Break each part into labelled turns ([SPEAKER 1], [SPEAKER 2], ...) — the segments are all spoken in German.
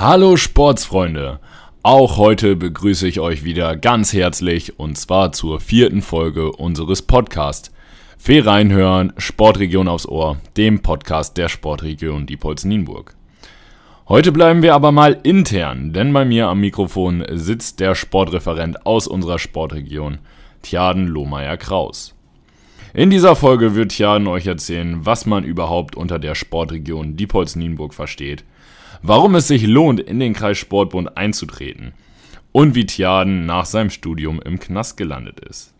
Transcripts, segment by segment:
[SPEAKER 1] Hallo Sportsfreunde! Auch heute begrüße ich euch wieder ganz herzlich und zwar zur vierten Folge unseres Podcasts. Fee reinhören, Sportregion aufs Ohr, dem Podcast der Sportregion Diepholz-Nienburg. Heute bleiben wir aber mal intern, denn bei mir am Mikrofon sitzt der Sportreferent aus unserer Sportregion, Tjaden Lohmeier-Kraus. In dieser Folge wird Tjaden euch erzählen, was man überhaupt unter der Sportregion Diepholz-Nienburg versteht – warum es sich lohnt, in den Kreissportbund einzutreten und wie Tjaden nach seinem Studium im Knast gelandet ist.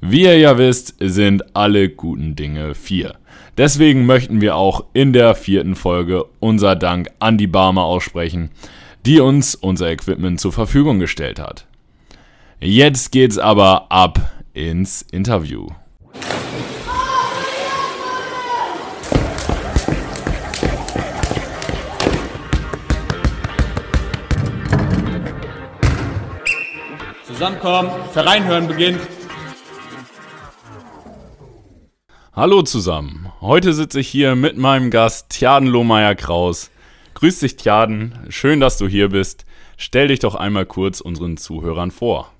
[SPEAKER 1] Wie ihr ja wisst, sind alle guten Dinge vier. Deswegen möchten wir auch in der vierten Folge unser Dank an die Barmer aussprechen, die uns unser Equipment zur Verfügung gestellt hat. Jetzt geht's aber ab ins Interview.
[SPEAKER 2] Zusammenkommen, Verein hören beginnt.
[SPEAKER 1] Hallo zusammen. Heute sitze ich hier mit meinem Gast Tjaden Lohmeier-Kraus. Grüß dich, Tjaden. Schön, dass du hier bist. Stell dich doch einmal kurz unseren Zuhörern vor.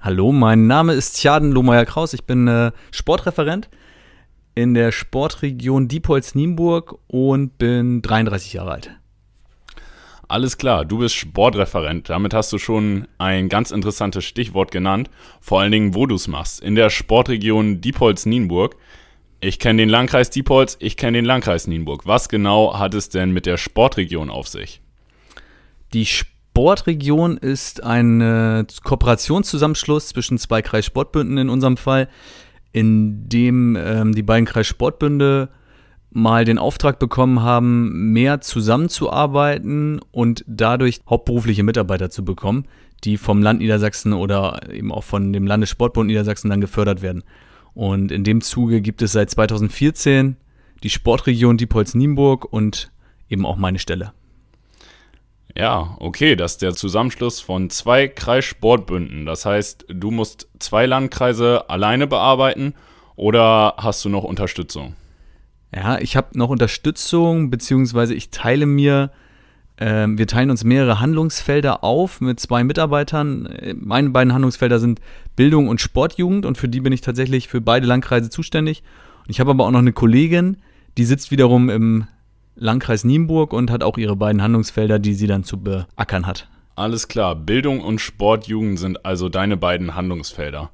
[SPEAKER 3] Hallo, mein Name ist Tjaden Lohmeier-Kraus. Ich bin äh, Sportreferent in der Sportregion Diepholz-Nienburg und bin 33 Jahre alt.
[SPEAKER 1] Alles klar, du bist Sportreferent. Damit hast du schon ein ganz interessantes Stichwort genannt. Vor allen Dingen, wo du es machst. In der Sportregion Diepholz-Nienburg. Ich kenne den Landkreis Diepholz, ich kenne den Landkreis Nienburg. Was genau hat es denn mit der Sportregion auf sich?
[SPEAKER 3] Die Sportregion ist ein Kooperationszusammenschluss zwischen zwei Kreissportbünden in unserem Fall, in dem ähm, die beiden Kreissportbünde mal den Auftrag bekommen haben, mehr zusammenzuarbeiten und dadurch hauptberufliche Mitarbeiter zu bekommen, die vom Land Niedersachsen oder eben auch von dem Landessportbund Niedersachsen dann gefördert werden. Und in dem Zuge gibt es seit 2014 die Sportregion Diepholz-Nienburg und eben auch meine Stelle.
[SPEAKER 1] Ja, okay, das ist der Zusammenschluss von zwei Kreissportbünden. Das heißt, du musst zwei Landkreise alleine bearbeiten oder hast du noch Unterstützung?
[SPEAKER 3] Ja, ich habe noch Unterstützung, beziehungsweise ich teile mir, äh, wir teilen uns mehrere Handlungsfelder auf mit zwei Mitarbeitern. Meine beiden Handlungsfelder sind Bildung und Sportjugend und für die bin ich tatsächlich für beide Landkreise zuständig. Und ich habe aber auch noch eine Kollegin, die sitzt wiederum im Landkreis Nienburg und hat auch ihre beiden Handlungsfelder, die sie dann zu beackern hat.
[SPEAKER 1] Alles klar, Bildung und Sportjugend sind also deine beiden Handlungsfelder.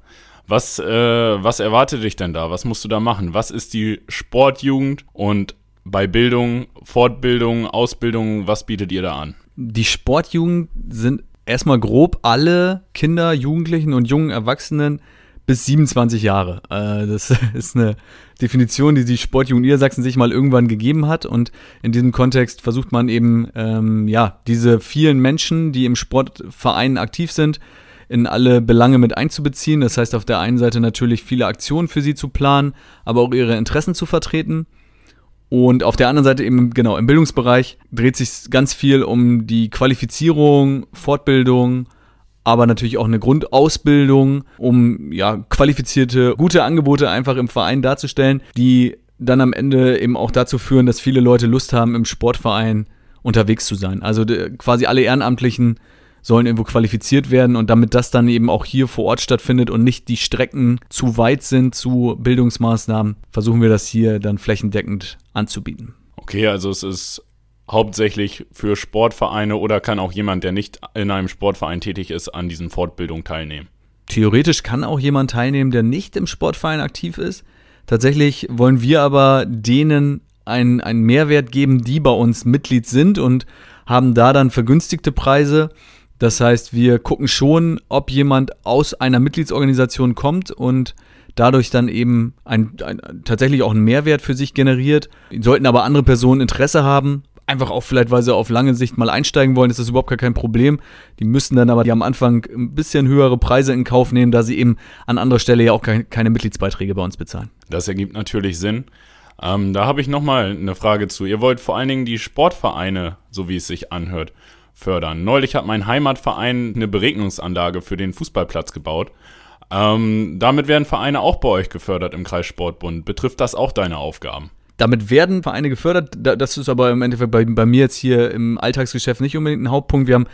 [SPEAKER 1] Was, äh, was erwartet dich denn da? Was musst du da machen? Was ist die Sportjugend und bei Bildung, Fortbildung, Ausbildung, was bietet ihr da an?
[SPEAKER 3] Die Sportjugend sind erstmal grob alle Kinder, Jugendlichen und jungen Erwachsenen bis 27 Jahre. Äh, das ist eine Definition, die die Sportjugend Niedersachsen sich mal irgendwann gegeben hat. Und in diesem Kontext versucht man eben, ähm, ja, diese vielen Menschen, die im Sportverein aktiv sind, in alle Belange mit einzubeziehen. Das heißt, auf der einen Seite natürlich viele Aktionen für sie zu planen, aber auch ihre Interessen zu vertreten. Und auf der anderen Seite eben, genau, im Bildungsbereich dreht sich ganz viel um die Qualifizierung, Fortbildung, aber natürlich auch eine Grundausbildung, um ja qualifizierte, gute Angebote einfach im Verein darzustellen, die dann am Ende eben auch dazu führen, dass viele Leute Lust haben, im Sportverein unterwegs zu sein. Also quasi alle Ehrenamtlichen sollen irgendwo qualifiziert werden und damit das dann eben auch hier vor Ort stattfindet und nicht die Strecken zu weit sind zu Bildungsmaßnahmen, versuchen wir das hier dann flächendeckend anzubieten.
[SPEAKER 1] Okay, also es ist hauptsächlich für Sportvereine oder kann auch jemand, der nicht in einem Sportverein tätig ist, an diesen Fortbildungen teilnehmen?
[SPEAKER 3] Theoretisch kann auch jemand teilnehmen, der nicht im Sportverein aktiv ist. Tatsächlich wollen wir aber denen einen, einen Mehrwert geben, die bei uns Mitglied sind und haben da dann vergünstigte Preise das heißt, wir gucken schon, ob jemand aus einer Mitgliedsorganisation kommt und dadurch dann eben ein, ein, tatsächlich auch einen Mehrwert für sich generiert. Sollten aber andere Personen Interesse haben, einfach auch vielleicht, weil sie auf lange Sicht mal einsteigen wollen, ist das überhaupt gar kein Problem. Die müssten dann aber die am Anfang ein bisschen höhere Preise in Kauf nehmen, da sie eben an anderer Stelle ja auch keine Mitgliedsbeiträge bei uns bezahlen.
[SPEAKER 1] Das ergibt natürlich Sinn. Ähm, da habe ich nochmal eine Frage zu. Ihr wollt vor allen Dingen die Sportvereine, so wie es sich anhört, fördern. Neulich hat mein Heimatverein eine Beregnungsanlage für den Fußballplatz gebaut. Ähm, damit werden Vereine auch bei euch gefördert im Kreissportbund. Betrifft das auch deine Aufgaben?
[SPEAKER 3] Damit werden Vereine gefördert. Das ist aber im Endeffekt bei, bei mir jetzt hier im Alltagsgeschäft nicht unbedingt ein Hauptpunkt. Wir haben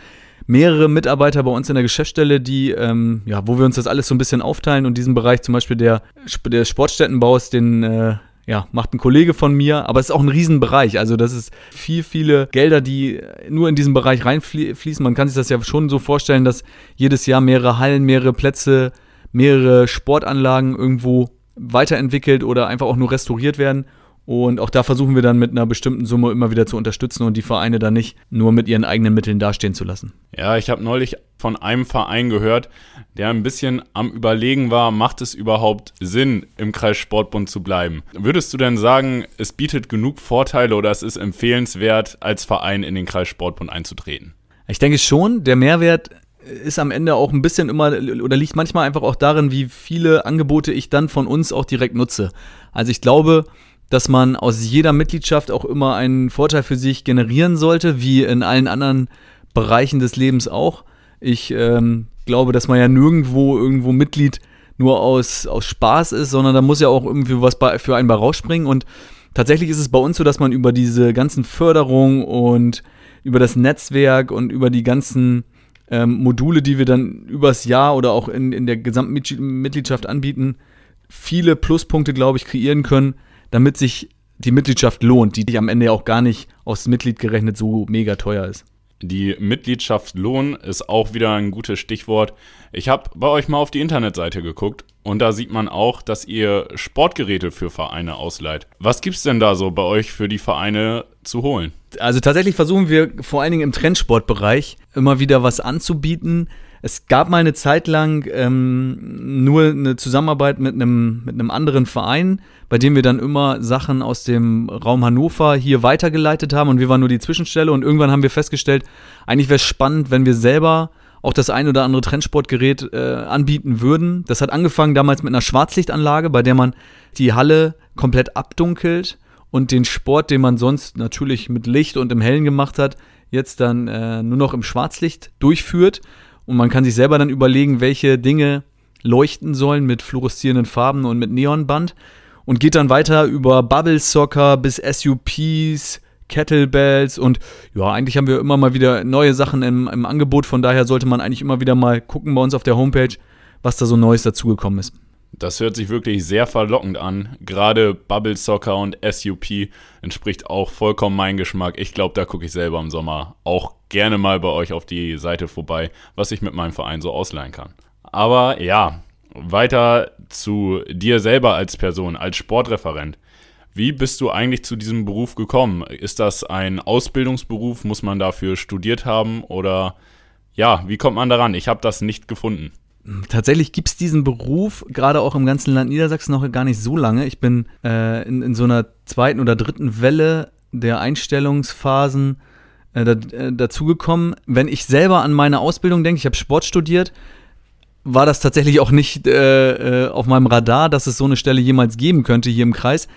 [SPEAKER 3] mehrere Mitarbeiter bei uns in der Geschäftsstelle, die, ähm, ja, wo wir uns das alles so ein bisschen aufteilen und diesen Bereich zum Beispiel der, der Sportstättenbaus, den äh, ja, macht ein Kollege von mir, aber es ist auch ein Riesenbereich. Also das ist viel, viele Gelder, die nur in diesen Bereich reinfließen. Man kann sich das ja schon so vorstellen, dass jedes Jahr mehrere Hallen, mehrere Plätze, mehrere Sportanlagen irgendwo weiterentwickelt oder einfach auch nur restauriert werden. Und auch da versuchen wir dann mit einer bestimmten Summe immer wieder zu unterstützen und die Vereine dann nicht nur mit ihren eigenen Mitteln dastehen zu lassen.
[SPEAKER 1] Ja, ich habe neulich von einem Verein gehört, der ein bisschen am Überlegen war, macht es überhaupt Sinn, im Kreissportbund zu bleiben? Würdest du denn sagen, es bietet genug Vorteile oder es ist empfehlenswert, als Verein in den Kreissportbund einzutreten?
[SPEAKER 3] Ich denke schon, der Mehrwert ist am Ende auch ein bisschen immer oder liegt manchmal einfach auch darin, wie viele Angebote ich dann von uns auch direkt nutze. Also ich glaube, dass man aus jeder Mitgliedschaft auch immer einen Vorteil für sich generieren sollte, wie in allen anderen Bereichen des Lebens auch. Ich ähm, glaube, dass man ja nirgendwo irgendwo Mitglied nur aus, aus Spaß ist, sondern da muss ja auch irgendwie was bei, für einen bei rausspringen. Und tatsächlich ist es bei uns so, dass man über diese ganzen Förderungen und über das Netzwerk und über die ganzen ähm, Module, die wir dann übers Jahr oder auch in, in der gesamten Mitgliedschaft anbieten, viele Pluspunkte, glaube ich, kreieren können, damit sich die Mitgliedschaft lohnt, die am Ende ja auch gar nicht aufs Mitglied gerechnet so mega teuer ist.
[SPEAKER 1] Die Mitgliedschaft Lohn ist auch wieder ein gutes Stichwort. Ich habe bei euch mal auf die Internetseite geguckt und da sieht man auch, dass ihr Sportgeräte für Vereine ausleiht. Was gibt es denn da so bei euch für die Vereine zu holen?
[SPEAKER 3] Also tatsächlich versuchen wir vor allen Dingen im Trendsportbereich immer wieder was anzubieten, es gab mal eine Zeit lang ähm, nur eine Zusammenarbeit mit einem, mit einem anderen Verein, bei dem wir dann immer Sachen aus dem Raum Hannover hier weitergeleitet haben und wir waren nur die Zwischenstelle und irgendwann haben wir festgestellt, eigentlich wäre es spannend, wenn wir selber auch das ein oder andere Trendsportgerät äh, anbieten würden. Das hat angefangen damals mit einer Schwarzlichtanlage, bei der man die Halle komplett abdunkelt und den Sport, den man sonst natürlich mit Licht und im Hellen gemacht hat, jetzt dann äh, nur noch im Schwarzlicht durchführt. Und man kann sich selber dann überlegen, welche Dinge leuchten sollen mit fluoreszierenden Farben und mit Neonband. Und geht dann weiter über Bubble Soccer bis SUPs, Kettlebells und ja, eigentlich haben wir immer mal wieder neue Sachen im, im Angebot. Von daher sollte man eigentlich immer wieder mal gucken bei uns auf der Homepage, was da so Neues dazugekommen ist.
[SPEAKER 1] Das hört sich wirklich sehr verlockend an. Gerade Bubble Soccer und SUP entspricht auch vollkommen meinem Geschmack. Ich glaube, da gucke ich selber im Sommer auch gerne mal bei euch auf die Seite vorbei, was ich mit meinem Verein so ausleihen kann. Aber ja, weiter zu dir selber als Person, als Sportreferent. Wie bist du eigentlich zu diesem Beruf gekommen? Ist das ein Ausbildungsberuf? Muss man dafür studiert haben? Oder ja, wie kommt man daran? Ich habe das nicht gefunden.
[SPEAKER 3] Tatsächlich gibt es diesen Beruf gerade auch im ganzen Land Niedersachsen noch gar nicht so lange. Ich bin äh, in, in, so einer zweiten oder dritten Welle der Einstellungsphasen äh, da, äh, dazugekommen. Wenn ich selber an meine Ausbildung denke, ich habe Sport studiert, war das tatsächlich auch nicht äh, äh, auf meinem Radar, dass es so eine Stelle jemals geben könnte hier im Kreis.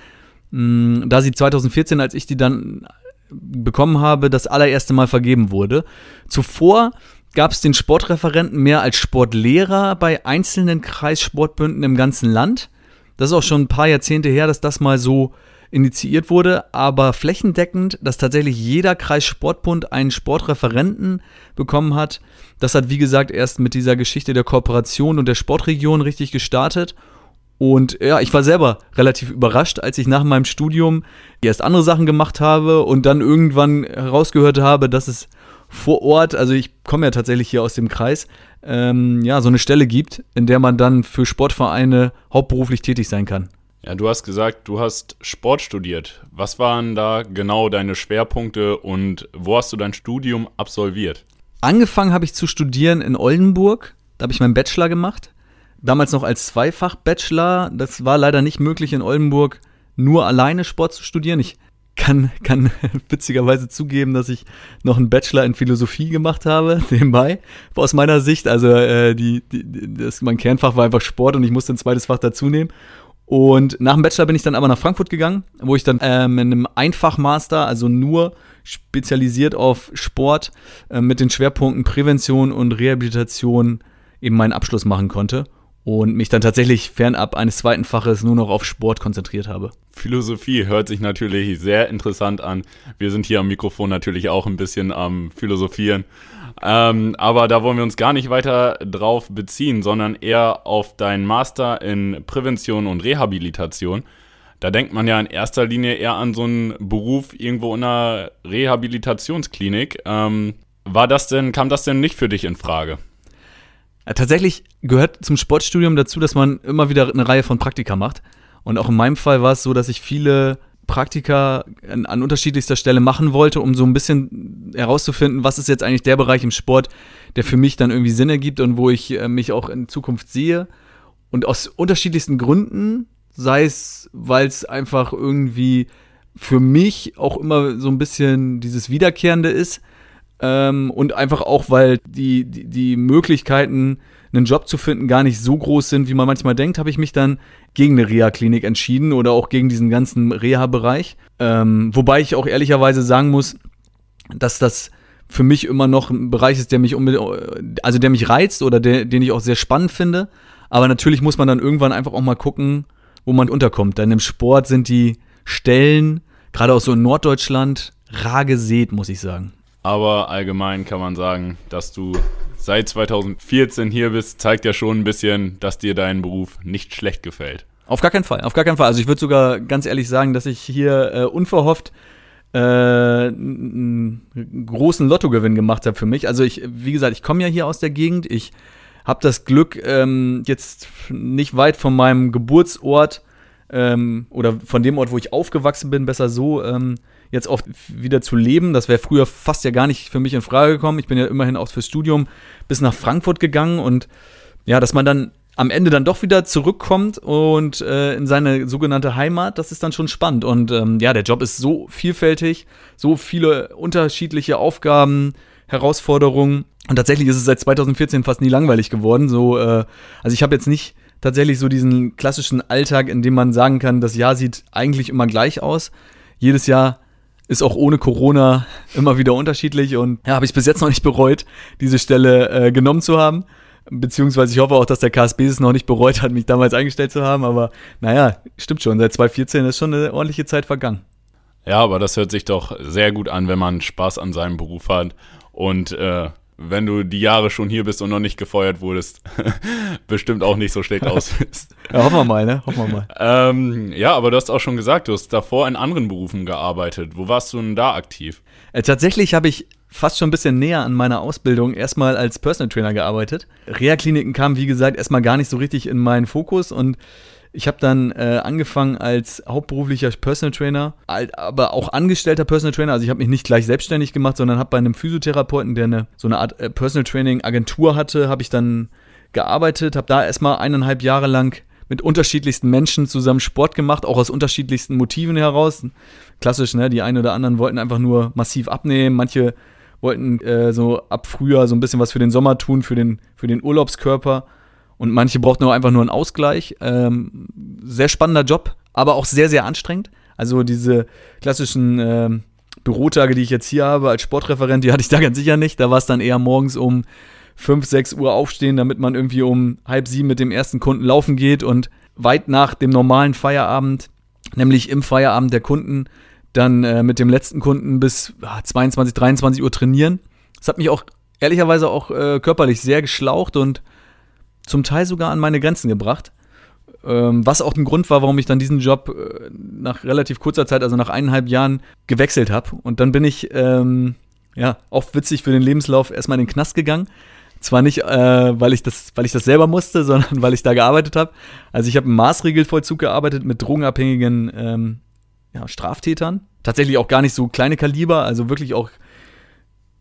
[SPEAKER 3] Mm, da sie 2014, als ich die dann bekommen habe, das allererste Mal vergeben wurde. Zuvor gab es den Sportreferenten mehr als Sportlehrer bei einzelnen Kreissportbünden im ganzen Land. Das ist auch schon ein paar Jahrzehnte her, dass das mal so initiiert wurde, aber flächendeckend, dass tatsächlich jeder Kreissportbund einen Sportreferenten bekommen hat. Das hat, wie gesagt, erst mit dieser Geschichte der Kooperation und der Sportregion richtig gestartet. Und ja, ich war selber relativ überrascht, als ich nach meinem Studium erst andere Sachen gemacht habe und dann irgendwann herausgehört habe, dass es vor Ort, also ich komme ja tatsächlich hier aus dem Kreis, ähm, ja, so eine Stelle gibt, in der man dann für Sportvereine hauptberuflich tätig sein kann.
[SPEAKER 1] Ja, du hast gesagt, du hast Sport studiert. Was waren da genau deine Schwerpunkte und wo hast du dein Studium absolviert?
[SPEAKER 3] Angefangen habe ich zu studieren in Oldenburg. Da habe ich meinen Bachelor gemacht. Damals noch als Zweifach-Bachelor. Das war leider nicht möglich in Oldenburg, nur alleine Sport zu studieren. Ich kann, kann witzigerweise zugeben, dass ich noch einen Bachelor in Philosophie gemacht habe, nebenbei, aus meiner Sicht. Also äh, die, die, das, mein Kernfach war einfach Sport und ich musste ein zweites Fach dazu nehmen. Und nach dem Bachelor bin ich dann aber nach Frankfurt gegangen, wo ich dann ähm, in einem Einfachmaster, also nur spezialisiert auf Sport, äh, mit den Schwerpunkten Prävention und Rehabilitation eben meinen Abschluss machen konnte. Und mich dann tatsächlich fernab eines zweiten Faches nur noch auf Sport konzentriert habe.
[SPEAKER 1] Philosophie hört sich natürlich sehr interessant an. Wir sind hier am Mikrofon natürlich auch ein bisschen am Philosophieren. Ähm, aber da wollen wir uns gar nicht weiter drauf beziehen, sondern eher auf deinen Master in Prävention und Rehabilitation. Da denkt man ja in erster Linie eher an so einen Beruf irgendwo in einer Rehabilitationsklinik. Ähm, war das denn, kam das denn nicht für dich in Frage?
[SPEAKER 3] Ja, tatsächlich gehört zum Sportstudium dazu, dass man immer wieder eine Reihe von Praktika macht. Und auch in meinem Fall war es so, dass ich viele Praktika an, an, unterschiedlichster Stelle machen wollte, um so ein bisschen herauszufinden, was ist jetzt eigentlich der Bereich im Sport, der für mich dann irgendwie Sinn ergibt und wo ich äh, mich auch in Zukunft sehe. Und aus unterschiedlichsten Gründen, sei es, weil es einfach irgendwie für mich auch immer so ein bisschen dieses Wiederkehrende ist ähm, und einfach auch, weil die, die, die Möglichkeiten, einen Job zu finden, gar nicht so groß sind, wie man manchmal denkt, habe ich mich dann gegen eine Reha-Klinik entschieden oder auch gegen diesen ganzen Reha-Bereich. Ähm, wobei ich auch ehrlicherweise sagen muss, dass das für mich immer noch ein Bereich ist, der mich also der mich reizt oder der, den ich auch sehr spannend finde. Aber natürlich muss man dann irgendwann einfach auch mal gucken, wo man unterkommt. Denn im Sport sind die Stellen, gerade auch so in Norddeutschland, rar gesät, muss ich sagen.
[SPEAKER 1] Aber allgemein kann man sagen, dass du seit 2014 hier bist, zeigt ja schon ein bisschen, dass dir dein Beruf nicht schlecht gefällt.
[SPEAKER 3] Auf gar keinen Fall, auf gar keinen Fall. Also ich würde sogar ganz ehrlich sagen, dass ich hier äh, unverhofft äh, einen großen Lottogewinn gemacht habe für mich. Also ich, wie gesagt, ich komme ja hier aus der Gegend. Ich habe das Glück, ähm, jetzt nicht weit von meinem Geburtsort ähm, oder von dem Ort, wo ich aufgewachsen bin, besser so, ähm, jetzt auch wieder zu leben. Das wäre früher fast ja gar nicht für mich in Frage gekommen. Ich bin ja immerhin auch fürs Studium bis nach Frankfurt gegangen und ja, dass man dann am Ende dann doch wieder zurückkommt und äh, in seine sogenannte Heimat, das ist dann schon spannend. Und ähm, ja, der Job ist so vielfältig, so viele unterschiedliche Aufgaben, Herausforderungen. Und tatsächlich ist es seit 2014 fast nie langweilig geworden. So, äh, also ich habe jetzt nicht tatsächlich so diesen klassischen Alltag, in dem man sagen kann, das Jahr sieht eigentlich immer gleich aus. Jedes Jahr ist auch ohne Corona immer wieder unterschiedlich und ja, habe ich bis jetzt noch nicht bereut, diese Stelle äh, genommen zu haben. Beziehungsweise ich hoffe auch, dass der KSB es noch nicht bereut hat, mich damals eingestellt zu haben. Aber naja, stimmt schon, seit 2014 ist schon eine ordentliche Zeit vergangen.
[SPEAKER 1] Ja, aber das hört sich doch sehr gut an, wenn man Spaß an seinem Beruf hat und äh, wenn du die Jahre schon hier bist und noch nicht gefeuert wurdest, bestimmt auch nicht so schlecht aus bist.
[SPEAKER 3] ja, hoffen wir mal, ne? Hoffen wir mal.
[SPEAKER 1] Ähm, ja, aber du hast auch schon gesagt, du hast davor in anderen Berufen gearbeitet. Wo warst du denn da aktiv?
[SPEAKER 3] Äh, tatsächlich habe ich fast schon ein bisschen näher an meiner Ausbildung erstmal als Personal Trainer gearbeitet. Reha-Kliniken kamen, wie gesagt, erstmal gar nicht so richtig in meinen Fokus und ich habe dann äh, angefangen als hauptberuflicher Personal Trainer, aber auch angestellter Personal Trainer. Also ich habe mich nicht gleich selbstständig gemacht, sondern habe bei einem Physiotherapeuten, der eine, so eine Art äh, Personal Training Agentur hatte, habe ich dann gearbeitet, habe da erstmal eineinhalb Jahre lang mit unterschiedlichsten Menschen zusammen Sport gemacht, auch aus unterschiedlichsten Motiven heraus. Klassisch, ne? Die einen oder anderen wollten einfach nur massiv abnehmen, manche wollten äh, so ab Frühjahr so ein bisschen was für den Sommer tun, für den, für den Urlaubskörper. Und manche brauchten auch einfach nur einen Ausgleich. Ähm, sehr spannender Job, aber auch sehr, sehr anstrengend. Also diese klassischen äh, Bürotage, die ich jetzt hier habe als Sportreferent, die hatte ich da ganz sicher nicht. Da war es dann eher morgens um 5, 6 Uhr aufstehen, damit man irgendwie um halb sieben mit dem ersten Kunden laufen geht und weit nach dem normalen Feierabend, nämlich im Feierabend der Kunden, dann äh, mit dem letzten Kunden bis 22, 23 Uhr trainieren. Das hat mich auch ehrlicherweise auch äh, körperlich sehr geschlaucht und zum Teil sogar an meine Grenzen gebracht. Ähm, was auch ein Grund war, warum ich dann diesen Job äh, nach relativ kurzer Zeit, also nach eineinhalb Jahren, gewechselt habe. Und dann bin ich, ähm, ja, oft witzig für den Lebenslauf erstmal in den Knast gegangen. Zwar nicht, äh, weil, ich das, weil ich das selber musste, sondern weil ich da gearbeitet habe. Also ich habe im Maßregelvollzug gearbeitet mit drogenabhängigen ähm, ja, Straftätern. Tatsächlich auch gar nicht so kleine Kaliber, also wirklich auch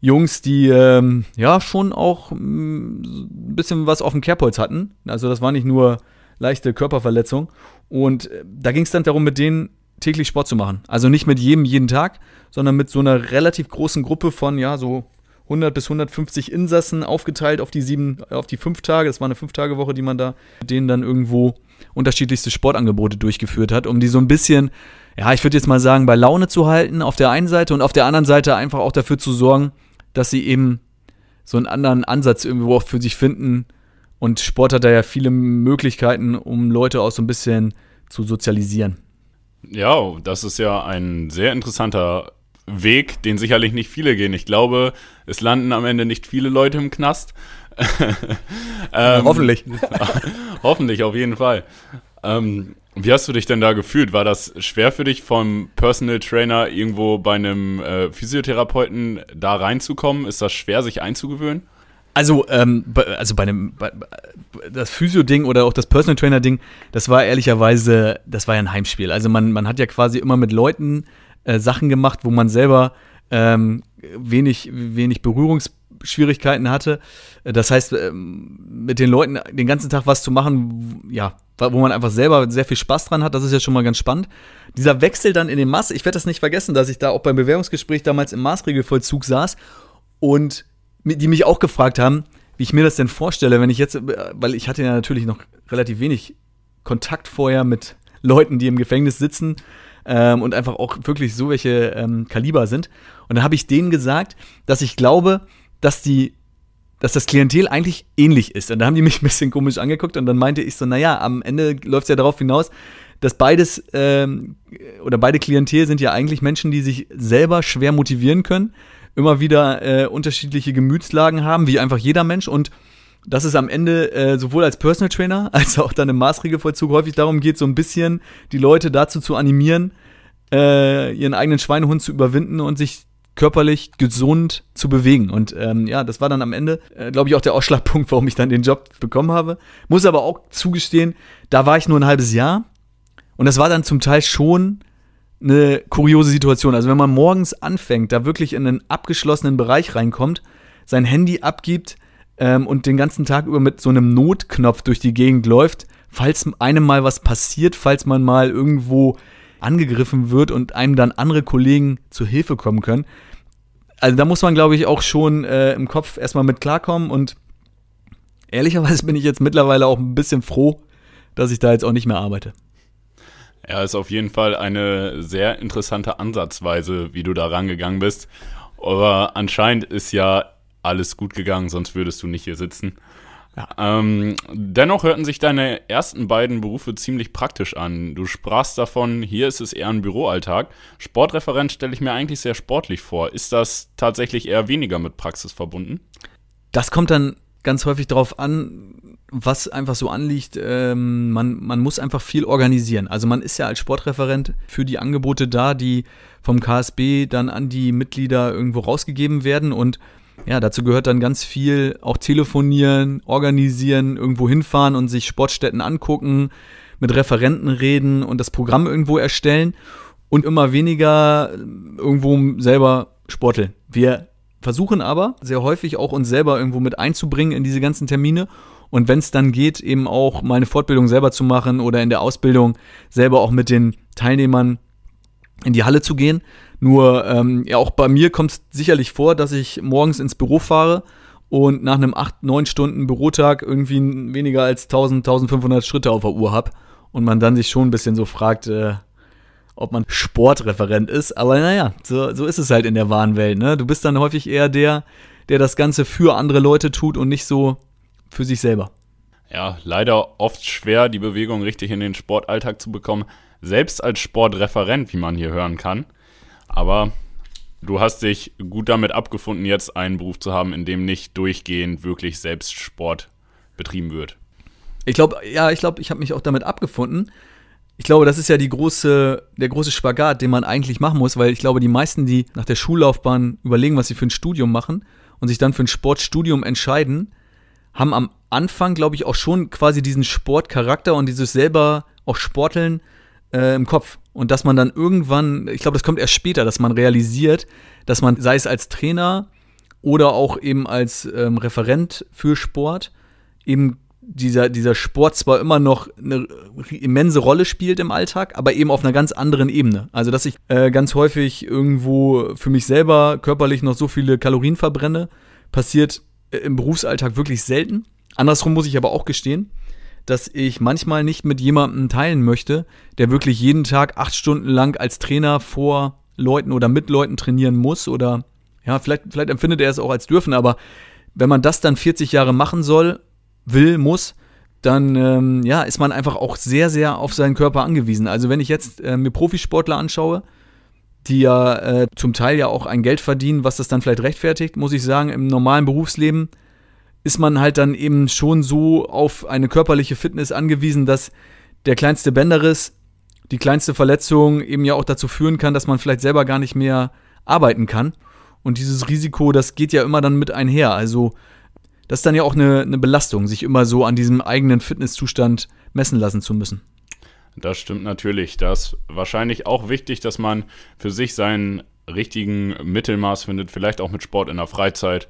[SPEAKER 3] Jungs, die ähm, ja schon auch mm, ein bisschen was auf dem Kerbholz hatten. Also das war nicht nur leichte Körperverletzung. Und äh, da ging es dann darum, mit denen täglich Sport zu machen. Also nicht mit jedem jeden Tag, sondern mit so einer relativ großen Gruppe von, ja, so 100 bis 150 Insassen aufgeteilt auf die sieben, auf die fünf Tage. Das war eine Fünf-Tage-Woche, die man da mit denen dann irgendwo unterschiedlichste Sportangebote durchgeführt hat, um die so ein bisschen, ja, ich würde jetzt mal sagen, bei Laune zu halten auf der einen Seite und auf der anderen Seite einfach auch dafür zu sorgen, dass sie eben so einen anderen Ansatz irgendwo auch für sich finden Und Sport hat da ja viele Möglichkeiten, um Leute auch so ein bisschen zu sozialisieren.
[SPEAKER 1] Ja, das ist ja ein sehr interessanter Weg, den sicherlich nicht viele gehen. Ich glaube, es landen am Ende nicht viele Leute im Knast.
[SPEAKER 3] ähm, hoffentlich.
[SPEAKER 1] hoffentlich, auf jeden Fall. Ähm, wie hast du dich denn da gefühlt? War das schwer für dich, vom Personal Trainer irgendwo bei einem äh, Physiotherapeuten da reinzukommen? Ist das schwer, sich einzugewöhnen?
[SPEAKER 3] Also, ähm, also bei einem, bei, das Physio-Ding oder auch das Personal Trainer-Ding, das war ehrlicherweise, das war ja ein Heimspiel. Also man, man hat ja quasi immer mit Leuten äh, Sachen gemacht, wo man selber ähm, wenig, wenig Berührungsschwierigkeiten hatte. Das heißt, ähm, mit den Leuten den ganzen Tag was zu machen, ja, wo man einfach selber sehr viel Spaß dran hat, das ist ja schon mal ganz spannend. Dieser Wechsel dann in den Maß, ich werde das nicht vergessen, dass ich da auch beim Bewerbungsgespräch damals im Maßregelvollzug saß und die mich auch gefragt haben, wie ich mir das denn vorstelle, wenn ich jetzt, weil ich hatte ja natürlich noch relativ wenig Kontakt vorher mit Leuten, die im Gefängnis sitzen ähm, und einfach auch wirklich so welche ähm, Kaliber sind. Und dann habe ich denen gesagt, dass ich glaube, dass die dass das Klientel eigentlich ähnlich ist. Und da haben die mich ein bisschen komisch angeguckt und dann meinte ich so, naja, am Ende läuft es ja darauf hinaus, dass beides ähm, oder beide Klientel sind ja eigentlich Menschen, die sich selber schwer motivieren können immer wieder äh, unterschiedliche Gemütslagen haben, wie einfach jeder Mensch. Und dass es am Ende äh, sowohl als Personal Trainer als auch dann im Maßregelvollzug häufig darum geht, so ein bisschen die Leute dazu zu animieren, äh, ihren eigenen Schweinehund zu überwinden und sich körperlich gesund zu bewegen. Und ähm, ja, das war dann am Ende, äh, glaube ich, auch der Ausschlagpunkt, warum ich dann den Job bekommen habe. Muss aber auch zugestehen, da war ich nur ein halbes Jahr. Und das war dann zum Teil schon eine kuriose Situation. Also wenn man morgens anfängt, da wirklich in einen abgeschlossenen Bereich reinkommt, sein Handy abgibt ähm, und den ganzen Tag über mit so einem Notknopf durch die Gegend läuft, falls einem mal was passiert, falls man mal irgendwo angegriffen wird und einem dann andere Kollegen zu Hilfe kommen können. Also da muss man, glaube ich, auch schon äh, im Kopf erstmal mit klarkommen und ehrlicherweise bin ich jetzt mittlerweile auch ein bisschen froh, dass ich da jetzt auch nicht mehr arbeite.
[SPEAKER 1] Ja, ist auf jeden Fall eine sehr interessante Ansatzweise, wie du da rangegangen bist. Aber anscheinend ist ja alles gut gegangen, sonst würdest du nicht hier sitzen. Ja. Ähm, dennoch hörten sich deine ersten beiden Berufe ziemlich praktisch an. Du sprachst davon, hier ist es eher ein Büroalltag. Sportreferent stelle ich mir eigentlich sehr sportlich vor. Ist das tatsächlich eher weniger mit Praxis verbunden?
[SPEAKER 3] Das kommt dann ganz häufig darauf an, was einfach so anliegt. Ähm, man, man muss einfach viel organisieren. Also man ist ja als Sportreferent für die Angebote da, die vom KSB dann an die Mitglieder irgendwo rausgegeben werden und ja, dazu gehört dann ganz viel auch telefonieren, organisieren, irgendwo hinfahren und sich Sportstätten angucken, mit Referenten reden und das Programm irgendwo erstellen und immer weniger irgendwo selber sporteln. Wir versuchen aber sehr häufig auch uns selber irgendwo mit einzubringen in diese ganzen Termine. Und wenn es dann geht, eben auch mal eine Fortbildung selber zu machen oder in der Ausbildung selber auch mit den Teilnehmern in die Halle zu gehen. Nur, ähm, ja, auch bei mir kommt es sicherlich vor, dass ich morgens ins Büro fahre und nach einem 8, 9 Stunden Bürotag irgendwie weniger als 1000, 1500 Schritte auf der Uhr habe und man dann sich schon ein bisschen so fragt, äh, ob man Sportreferent ist. Aber naja, so, so ist es halt in der wahren Welt. Ne? Du bist dann häufig eher der, der das Ganze für andere Leute tut und nicht so für sich selber.
[SPEAKER 1] Ja, leider oft schwer, die Bewegung richtig in den Sportalltag zu bekommen. Selbst als Sportreferent, wie man hier hören kann. Aber du hast dich gut damit abgefunden, jetzt einen Beruf zu haben, in dem nicht durchgehend wirklich selbst Sport betrieben wird.
[SPEAKER 3] Ich glaube, ja, ich glaube, ich habe mich auch damit abgefunden ich glaube, das ist ja große, der große Spagat, den man eigentlich machen muss, weil ich glaube, die meisten, die nach der Schullaufbahn überlegen, was sie für ein Studium machen und sich dann für ein Sportstudium entscheiden, haben am Anfang, glaube ich, auch schon quasi diesen Sportcharakter und dieses selber auch Sporteln äh, im Kopf. Und dass man dann irgendwann, ich glaube, das kommt erst später, dass man realisiert, dass man, sei es als Trainer oder auch eben als ähm, Referent für Sport, eben dieser, dieser Sport zwar immer noch eine immense Rolle spielt im Alltag, aber eben auf einer ganz anderen Ebene. Also, dass ich äh, ganz häufig irgendwo für mich selber körperlich noch so viele Kalorien verbrenne, passiert äh, im Berufsalltag wirklich selten. Andersrum muss ich aber auch gestehen, dass ich manchmal nicht mit jemandem teilen möchte, der wirklich jeden Tag acht Stunden lang als Trainer vor Leuten oder mit Leuten trainieren muss oder ja, vielleicht, vielleicht empfindet er es auch als dürfen, aber wenn man das dann 40 Jahre machen soll will, muss, dann ähm, ja, ist man einfach auch sehr, sehr auf seinen Körper angewiesen. Also wenn ich jetzt äh, mir Profisportler anschaue, die ja äh, zum Teil ja auch ein Geld verdienen, was das dann vielleicht rechtfertigt, muss ich sagen, im normalen Berufsleben ist man halt dann eben schon so auf eine körperliche Fitness angewiesen, dass der kleinste Bänderriss, die kleinste Verletzung eben ja auch dazu führen kann, dass man vielleicht selber gar nicht mehr arbeiten kann. Und dieses Risiko, das geht ja immer dann mit einher. Also das ist dann ja auch eine, eine Belastung, sich immer so an diesem eigenen Fitnesszustand messen lassen zu müssen.
[SPEAKER 1] Das stimmt natürlich. Das ist wahrscheinlich auch wichtig, dass man für sich seinen richtigen Mittelmaß findet, vielleicht auch mit Sport in der Freizeit.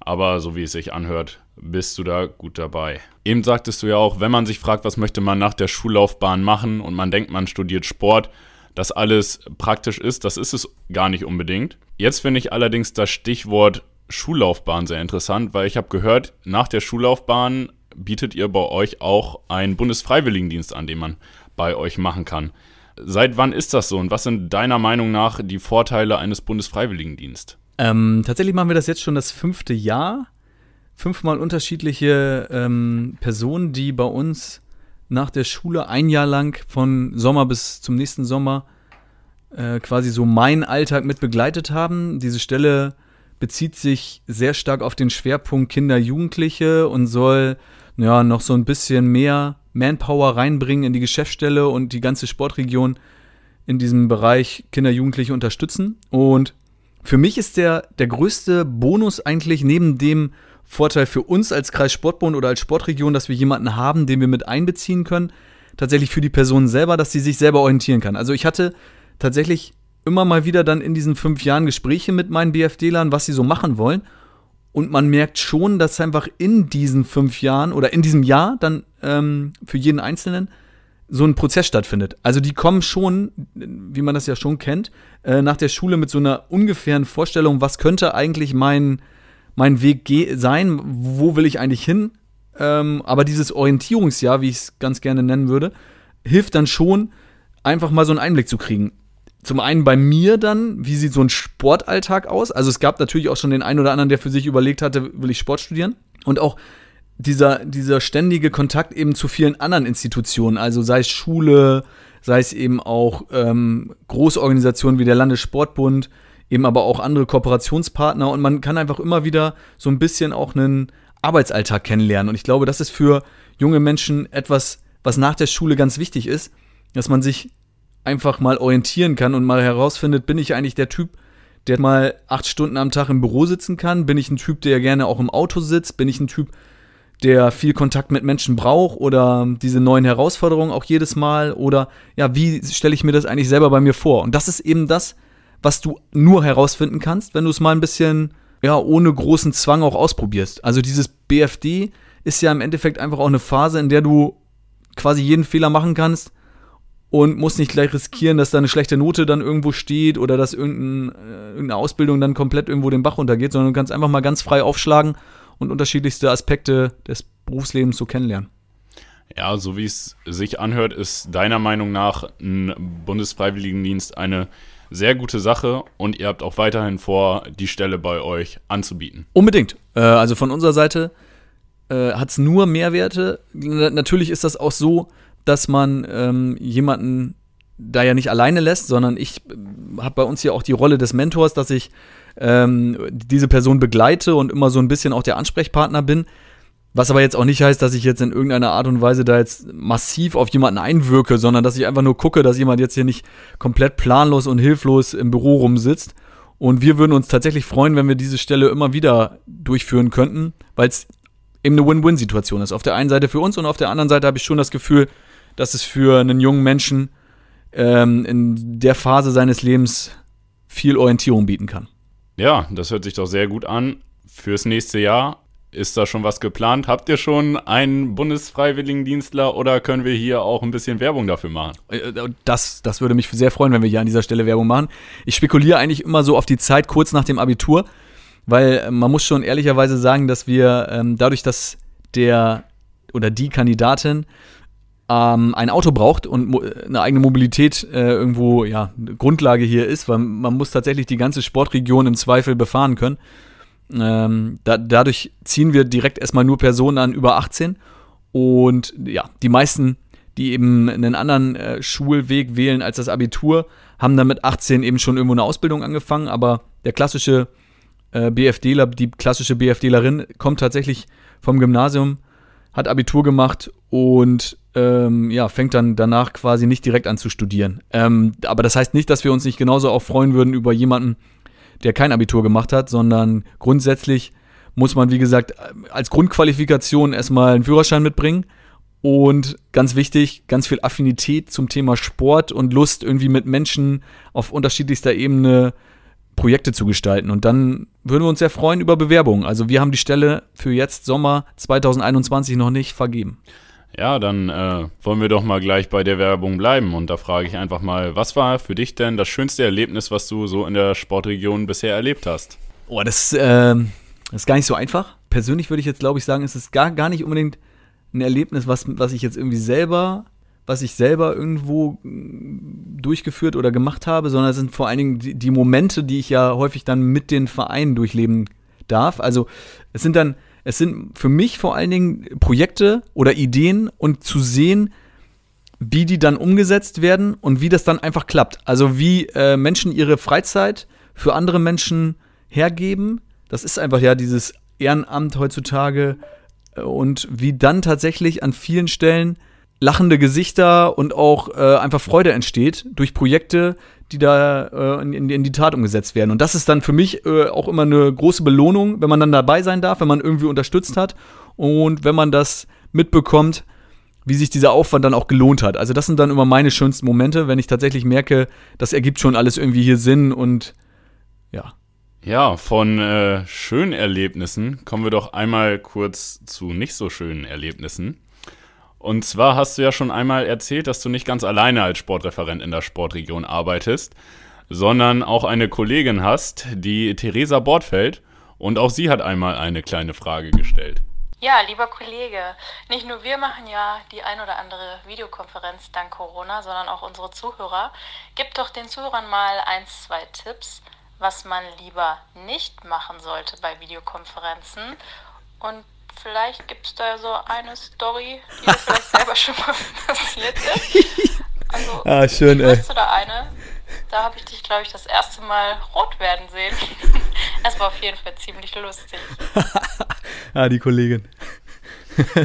[SPEAKER 1] Aber so wie es sich anhört, bist du da gut dabei. Eben sagtest du ja auch, wenn man sich fragt, was möchte man nach der Schullaufbahn machen und man denkt, man studiert Sport, dass alles praktisch ist, das ist es gar nicht unbedingt. Jetzt finde ich allerdings das Stichwort Schullaufbahn sehr interessant, weil ich habe gehört, nach der Schullaufbahn bietet ihr bei euch auch einen Bundesfreiwilligendienst an, den man bei euch machen kann. Seit wann ist das so und was sind deiner Meinung nach die Vorteile eines Bundesfreiwilligendienstes?
[SPEAKER 3] Ähm, tatsächlich machen wir das jetzt schon das fünfte Jahr. Fünfmal unterschiedliche ähm, Personen, die bei uns nach der Schule ein Jahr lang von Sommer bis zum nächsten Sommer äh, quasi so meinen Alltag mit begleitet haben. Diese Stelle bezieht sich sehr stark auf den Schwerpunkt Kinder, Jugendliche und soll ja noch so ein bisschen mehr Manpower reinbringen in die Geschäftsstelle und die ganze Sportregion in diesem Bereich Kinder, Jugendliche unterstützen. Und für mich ist der, der größte Bonus eigentlich neben dem Vorteil für uns als Kreissportbund oder als Sportregion, dass wir jemanden haben, den wir mit einbeziehen können, tatsächlich für die Person selber, dass sie sich selber orientieren kann. Also ich hatte tatsächlich immer mal wieder dann in diesen fünf Jahren Gespräche mit meinen BFD-Lern, was sie so machen wollen. Und man merkt schon, dass einfach in diesen fünf Jahren oder in diesem Jahr dann ähm, für jeden Einzelnen so ein Prozess stattfindet. Also die kommen schon, wie man das ja schon kennt, äh, nach der Schule mit so einer ungefähren Vorstellung, was könnte eigentlich mein, mein Weg sein, wo will ich eigentlich hin. Ähm, aber dieses Orientierungsjahr, wie ich es ganz gerne nennen würde, hilft dann schon, einfach mal so einen Einblick zu kriegen zum einen bei mir dann, wie sieht so ein Sportalltag aus? Also es gab natürlich auch schon den einen oder anderen, der für sich überlegt hatte, will ich Sport studieren? Und auch dieser, dieser ständige Kontakt eben zu vielen anderen Institutionen, also sei es Schule, sei es eben auch ähm, Großorganisationen wie der Landessportbund, eben aber auch andere Kooperationspartner und man kann einfach immer wieder so ein bisschen auch einen Arbeitsalltag kennenlernen. Und ich glaube, das ist für junge Menschen etwas, was nach der Schule ganz wichtig ist, dass man sich einfach mal orientieren kann und mal herausfindet, bin ich eigentlich der Typ, der mal acht Stunden am Tag im Büro sitzen kann? Bin ich ein Typ, der gerne auch im Auto sitzt? Bin ich ein Typ, der viel Kontakt mit Menschen braucht oder diese neuen Herausforderungen auch jedes Mal? Oder ja, wie stelle ich mir das eigentlich selber bei mir vor? Und das ist eben das, was du nur herausfinden kannst, wenn du es mal ein bisschen, ja, ohne großen Zwang auch ausprobierst. Also dieses BFD ist ja im Endeffekt einfach auch eine Phase, in der du quasi jeden Fehler machen kannst und muss nicht gleich riskieren, dass da eine schlechte Note dann irgendwo steht oder dass äh, irgendeine Ausbildung dann komplett irgendwo den Bach runtergeht, sondern du kannst einfach mal ganz frei aufschlagen und unterschiedlichste Aspekte des Berufslebens so kennenlernen.
[SPEAKER 1] Ja, so wie es sich anhört, ist deiner Meinung nach ein Bundesfreiwilligendienst eine sehr gute Sache und ihr habt auch weiterhin vor, die Stelle bei euch anzubieten.
[SPEAKER 3] Unbedingt. Äh, also von unserer Seite äh, hat es nur Mehrwerte. Natürlich ist das auch so, dass man ähm, jemanden da ja nicht alleine lässt, sondern ich äh, habe bei uns hier auch die Rolle des Mentors, dass ich ähm, diese Person begleite und immer so ein bisschen auch der Ansprechpartner bin. Was aber jetzt auch nicht heißt, dass ich jetzt in irgendeiner Art und Weise da jetzt massiv auf jemanden einwirke, sondern dass ich einfach nur gucke, dass jemand jetzt hier nicht komplett planlos und hilflos im Büro rumsitzt. Und wir würden uns tatsächlich freuen, wenn wir diese Stelle immer wieder durchführen könnten, weil es eben eine Win-Win-Situation ist. Auf der einen Seite für uns und auf der anderen Seite habe ich schon das Gefühl, dass es für einen jungen Menschen ähm, in der Phase seines Lebens viel Orientierung bieten kann.
[SPEAKER 1] Ja, das hört sich doch sehr gut an. Fürs nächste Jahr ist da schon was geplant? Habt ihr schon einen Bundesfreiwilligendienstler oder können wir hier auch ein bisschen Werbung dafür machen? Äh,
[SPEAKER 3] äh, das, das würde mich sehr freuen, wenn wir hier an dieser Stelle Werbung machen. Ich spekuliere eigentlich immer so auf die Zeit kurz nach dem Abitur, weil äh, man muss schon ehrlicherweise sagen, dass wir ähm, dadurch, dass der oder die Kandidatin ähm, ein Auto braucht und eine eigene Mobilität äh, irgendwo ja Grundlage hier ist, weil man muss tatsächlich die ganze Sportregion im Zweifel befahren können. Ähm, da, dadurch ziehen wir direkt erstmal nur Personen an über 18. Und ja, die meisten, die eben einen anderen äh, Schulweg wählen als das Abitur, haben dann mit 18 eben schon irgendwo eine Ausbildung angefangen. Aber der klassische äh, BFDler, die klassische BFDlerin kommt tatsächlich vom Gymnasium, hat Abitur gemacht und ähm, ja, fängt dann danach quasi nicht direkt an zu studieren. Ähm, aber das heißt nicht, dass wir uns nicht genauso auch freuen würden über jemanden, der kein Abitur gemacht hat, sondern grundsätzlich muss man, wie gesagt, als Grundqualifikation erstmal einen Führerschein mitbringen und ganz wichtig, ganz viel Affinität zum Thema Sport und Lust, irgendwie mit Menschen auf unterschiedlichster Ebene Projekte zu gestalten. Und dann würden wir uns sehr freuen über Bewerbungen. Also wir haben die Stelle für jetzt Sommer 2021 noch nicht vergeben.
[SPEAKER 1] Ja, dann äh, wollen wir doch mal gleich bei der Werbung bleiben. Und da frage ich einfach mal, was war für dich denn das schönste Erlebnis, was du so in der Sportregion bisher erlebt hast?
[SPEAKER 3] Oh, das, äh, das ist gar nicht so einfach. Persönlich würde ich jetzt, glaube ich, sagen, es ist gar, gar nicht unbedingt ein Erlebnis, was, was ich jetzt irgendwie selber, was ich selber irgendwo mm, durchgeführt oder gemacht habe, sondern es sind vor allen Dingen die, die Momente, die ich ja häufig dann mit den Vereinen durchleben darf. Also es sind dann es sind für mich vor allen Dingen Projekte oder Ideen und zu sehen, wie die dann umgesetzt werden und wie das dann einfach klappt. Also wie äh, Menschen ihre Freizeit für andere Menschen hergeben. Das ist einfach ja dieses Ehrenamt heutzutage äh, und wie dann tatsächlich an vielen Stellen lachende Gesichter und auch äh, einfach Freude entsteht durch Projekte, die da äh, in, in, die Tat umgesetzt werden. Und das ist dann für mich äh, auch immer eine große Belohnung, wenn man dann dabei sein darf, wenn man irgendwie unterstützt hat und wenn man das mitbekommt, wie sich dieser Aufwand dann auch gelohnt hat. Also das sind dann immer meine schönsten Momente, wenn ich tatsächlich merke, das ergibt schon alles irgendwie hier Sinn und ja.
[SPEAKER 1] Ja, von äh, schönen Erlebnissen kommen wir doch einmal kurz zu nicht so schönen Erlebnissen. Und zwar hast du ja schon einmal erzählt, dass du nicht ganz alleine als Sportreferent in der Sportregion arbeitest, sondern auch eine Kollegin hast, die Theresa Bortfeld. Und auch sie hat einmal eine kleine Frage gestellt.
[SPEAKER 2] Ja, lieber Kollege, nicht nur wir machen ja die ein oder andere Videokonferenz dank Corona, sondern auch unsere Zuhörer. Gib doch den Zuhörern mal ein, zwei Tipps, was man lieber nicht machen sollte bei Videokonferenzen und vielleicht gibt es da so eine Story, die dir vielleicht selber schon mal passiert ist. Also,
[SPEAKER 3] ah, schön, ey.
[SPEAKER 2] du da eine? Da habe ich dich, glaube ich, das erste Mal rot werden sehen. Es war auf jeden Fall ziemlich lustig.
[SPEAKER 3] ah, die Kollegin.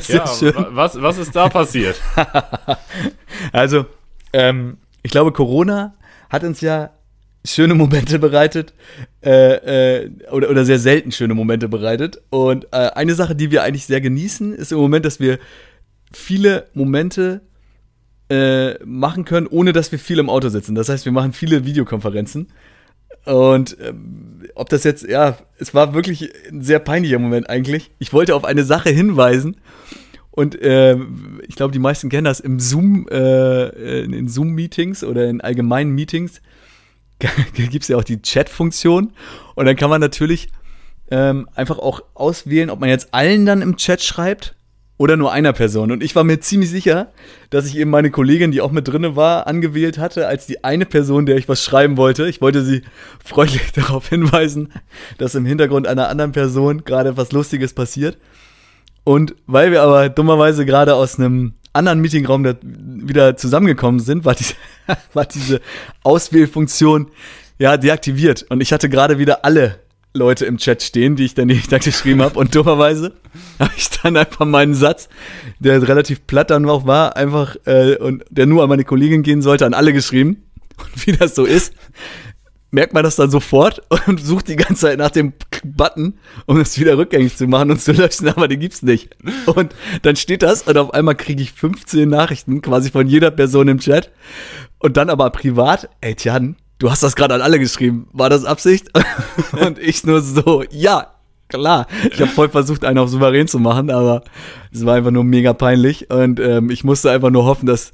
[SPEAKER 1] ja, was, was ist da passiert?
[SPEAKER 3] also, ähm, ich glaube, Corona hat uns ja schöne Momente bereitet äh, äh, oder, oder sehr selten schöne Momente bereitet. Und äh, eine Sache, die wir eigentlich sehr genießen, ist im Moment, dass wir viele Momente äh, machen können, ohne dass wir viel im Auto sitzen. Das heißt, wir machen viele Videokonferenzen. Und ähm, ob das jetzt, ja, es war wirklich ein sehr peinlicher Moment eigentlich. Ich wollte auf eine Sache hinweisen. Und äh, ich glaube, die meisten kennen das im Zoom, äh, in Zoom-Meetings oder in allgemeinen Meetings gibt es ja auch die Chat-Funktion. Und dann kann man natürlich ähm, einfach auch auswählen, ob man jetzt allen dann im Chat schreibt oder nur einer Person. Und ich war mir ziemlich sicher, dass ich eben meine Kollegin, die auch mit drinne war, angewählt hatte, als die eine Person, der ich was schreiben wollte. Ich wollte sie freundlich darauf hinweisen, dass im Hintergrund einer anderen Person gerade was Lustiges passiert. Und weil wir aber dummerweise gerade aus einem anderen Meetingraum wieder zusammengekommen sind, war diese, war diese Auswählfunktion ja deaktiviert. Und ich hatte gerade wieder alle Leute im Chat stehen, die ich dann, dann geschrieben habe. Und dummerweise habe ich dann einfach meinen Satz, der relativ platt dann auch war, einfach äh, und der nur an meine Kollegin gehen sollte, an alle geschrieben. Und wie das so ist, merkt man das dann sofort und sucht die ganze Zeit nach dem Button, um es wieder rückgängig zu machen und zu löschen, aber den gibt's nicht. Und dann steht das und auf einmal kriege ich 15 Nachrichten quasi von jeder Person im Chat und dann aber privat, ey Tian, du hast das gerade an alle geschrieben, war das Absicht? und ich nur so, ja, klar. Ich habe voll versucht, einen auf souverän zu machen, aber es war einfach nur mega peinlich und ähm, ich musste einfach nur hoffen, dass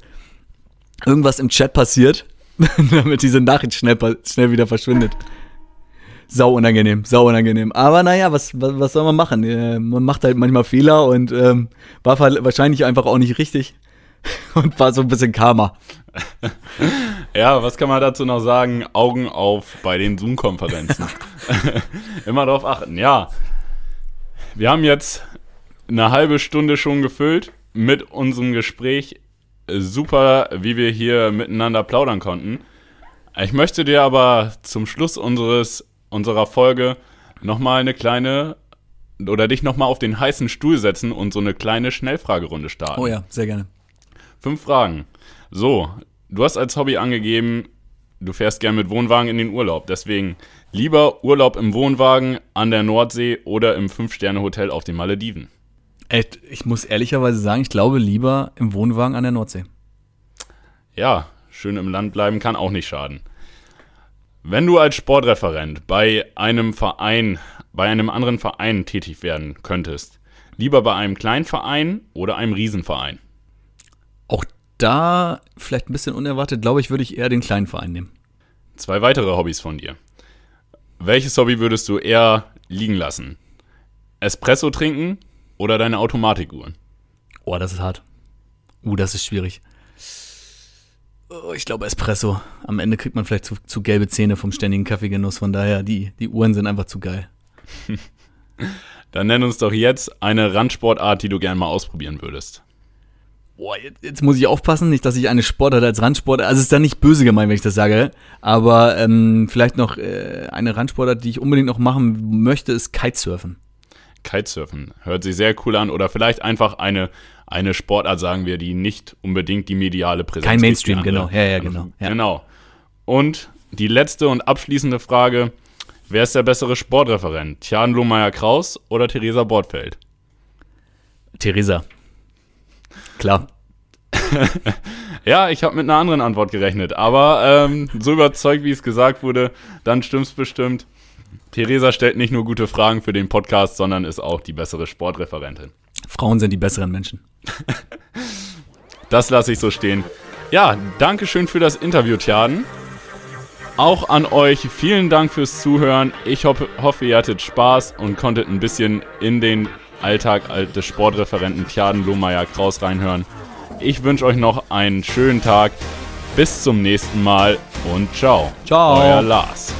[SPEAKER 3] irgendwas im Chat passiert damit diese Nachricht schnell, schnell wieder verschwindet. Sau unangenehm, sau unangenehm. Aber naja, was, was, was soll man machen? Äh, man macht halt manchmal Fehler und ähm, war wahrscheinlich einfach auch nicht richtig und war so ein bisschen Karma.
[SPEAKER 1] ja, was kann man dazu noch sagen? Augen auf bei den Zoom-Konferenzen. Immer darauf achten. Ja, wir haben jetzt eine halbe Stunde schon gefüllt mit unserem Gespräch. Super, wie wir hier miteinander plaudern konnten. Ich möchte dir aber zum Schluss unseres, unserer Folge nochmal eine kleine oder dich nochmal auf den heißen Stuhl setzen und so eine kleine Schnellfragerunde starten.
[SPEAKER 3] Oh ja, sehr gerne.
[SPEAKER 1] Fünf Fragen. So, du hast als Hobby angegeben, du fährst gern mit Wohnwagen in den Urlaub. Deswegen lieber Urlaub im Wohnwagen an der Nordsee oder im Fünf-Sterne-Hotel auf den Malediven.
[SPEAKER 3] Ich muss ehrlicherweise sagen, ich glaube lieber im Wohnwagen an der Nordsee.
[SPEAKER 1] Ja, schön im Land bleiben kann auch nicht schaden. Wenn du als Sportreferent bei einem Verein, bei einem anderen Verein tätig werden könntest, lieber bei einem kleinen Verein oder einem Riesenverein?
[SPEAKER 3] Auch da, vielleicht ein bisschen unerwartet, glaube ich, würde ich eher den kleinen Verein nehmen.
[SPEAKER 1] Zwei weitere Hobbys von dir. Welches Hobby würdest du eher liegen lassen? Espresso trinken oder deine Automatikuhren?
[SPEAKER 3] Oh, das ist hart. Uh, das ist schwierig. Oh, ich glaube Espresso. Am Ende kriegt man vielleicht zu, zu gelbe Zähne vom ständigen Kaffeegenuss. Von daher, die, die Uhren sind einfach zu geil.
[SPEAKER 1] Dann nenn uns doch jetzt eine Randsportart, die du gerne mal ausprobieren würdest.
[SPEAKER 3] Boah, jetzt, jetzt, muss ich aufpassen, nicht, dass ich eine Sportart als Randsportart, also es ist dann nicht böse gemeint, wenn ich das sage, aber ähm, vielleicht noch äh, eine Randsportart, die ich unbedingt noch machen möchte, ist Kitesurfen.
[SPEAKER 1] Kitesurfen, hört sich sehr cool an oder vielleicht einfach eine, eine Sportart, sagen wir, die nicht unbedingt die mediale Präsenz
[SPEAKER 3] Kein Mainstream, genau, ja, ja, genau. Ja.
[SPEAKER 1] Genau. Und die letzte und abschließende Frage, wer ist der bessere Sportreferent, Tjan Lohmeier-Kraus oder Theresa Bortfeld?
[SPEAKER 3] Theresa. Klar.
[SPEAKER 1] ja, ich habe mit einer anderen Antwort gerechnet, aber ähm, so überzeugt, wie es gesagt wurde, dann stimmt's bestimmt. Theresa stellt nicht nur gute Fragen für den Podcast, sondern ist auch die bessere Sportreferentin.
[SPEAKER 3] Frauen sind die besseren Menschen.
[SPEAKER 1] das lasse ich so stehen. Ja, danke schön für das Interview, Tjaden. Auch an euch vielen Dank fürs Zuhören. Ich hoffe, hoffe, ihr hattet Spaß und konntet ein bisschen in den Alltag des Sportreferenten Tjaden Lohmeier Kraus reinhören. Ich wünsche euch noch einen schönen Tag. Bis zum nächsten Mal und ciao.
[SPEAKER 3] Ciao.
[SPEAKER 1] Euer Lars.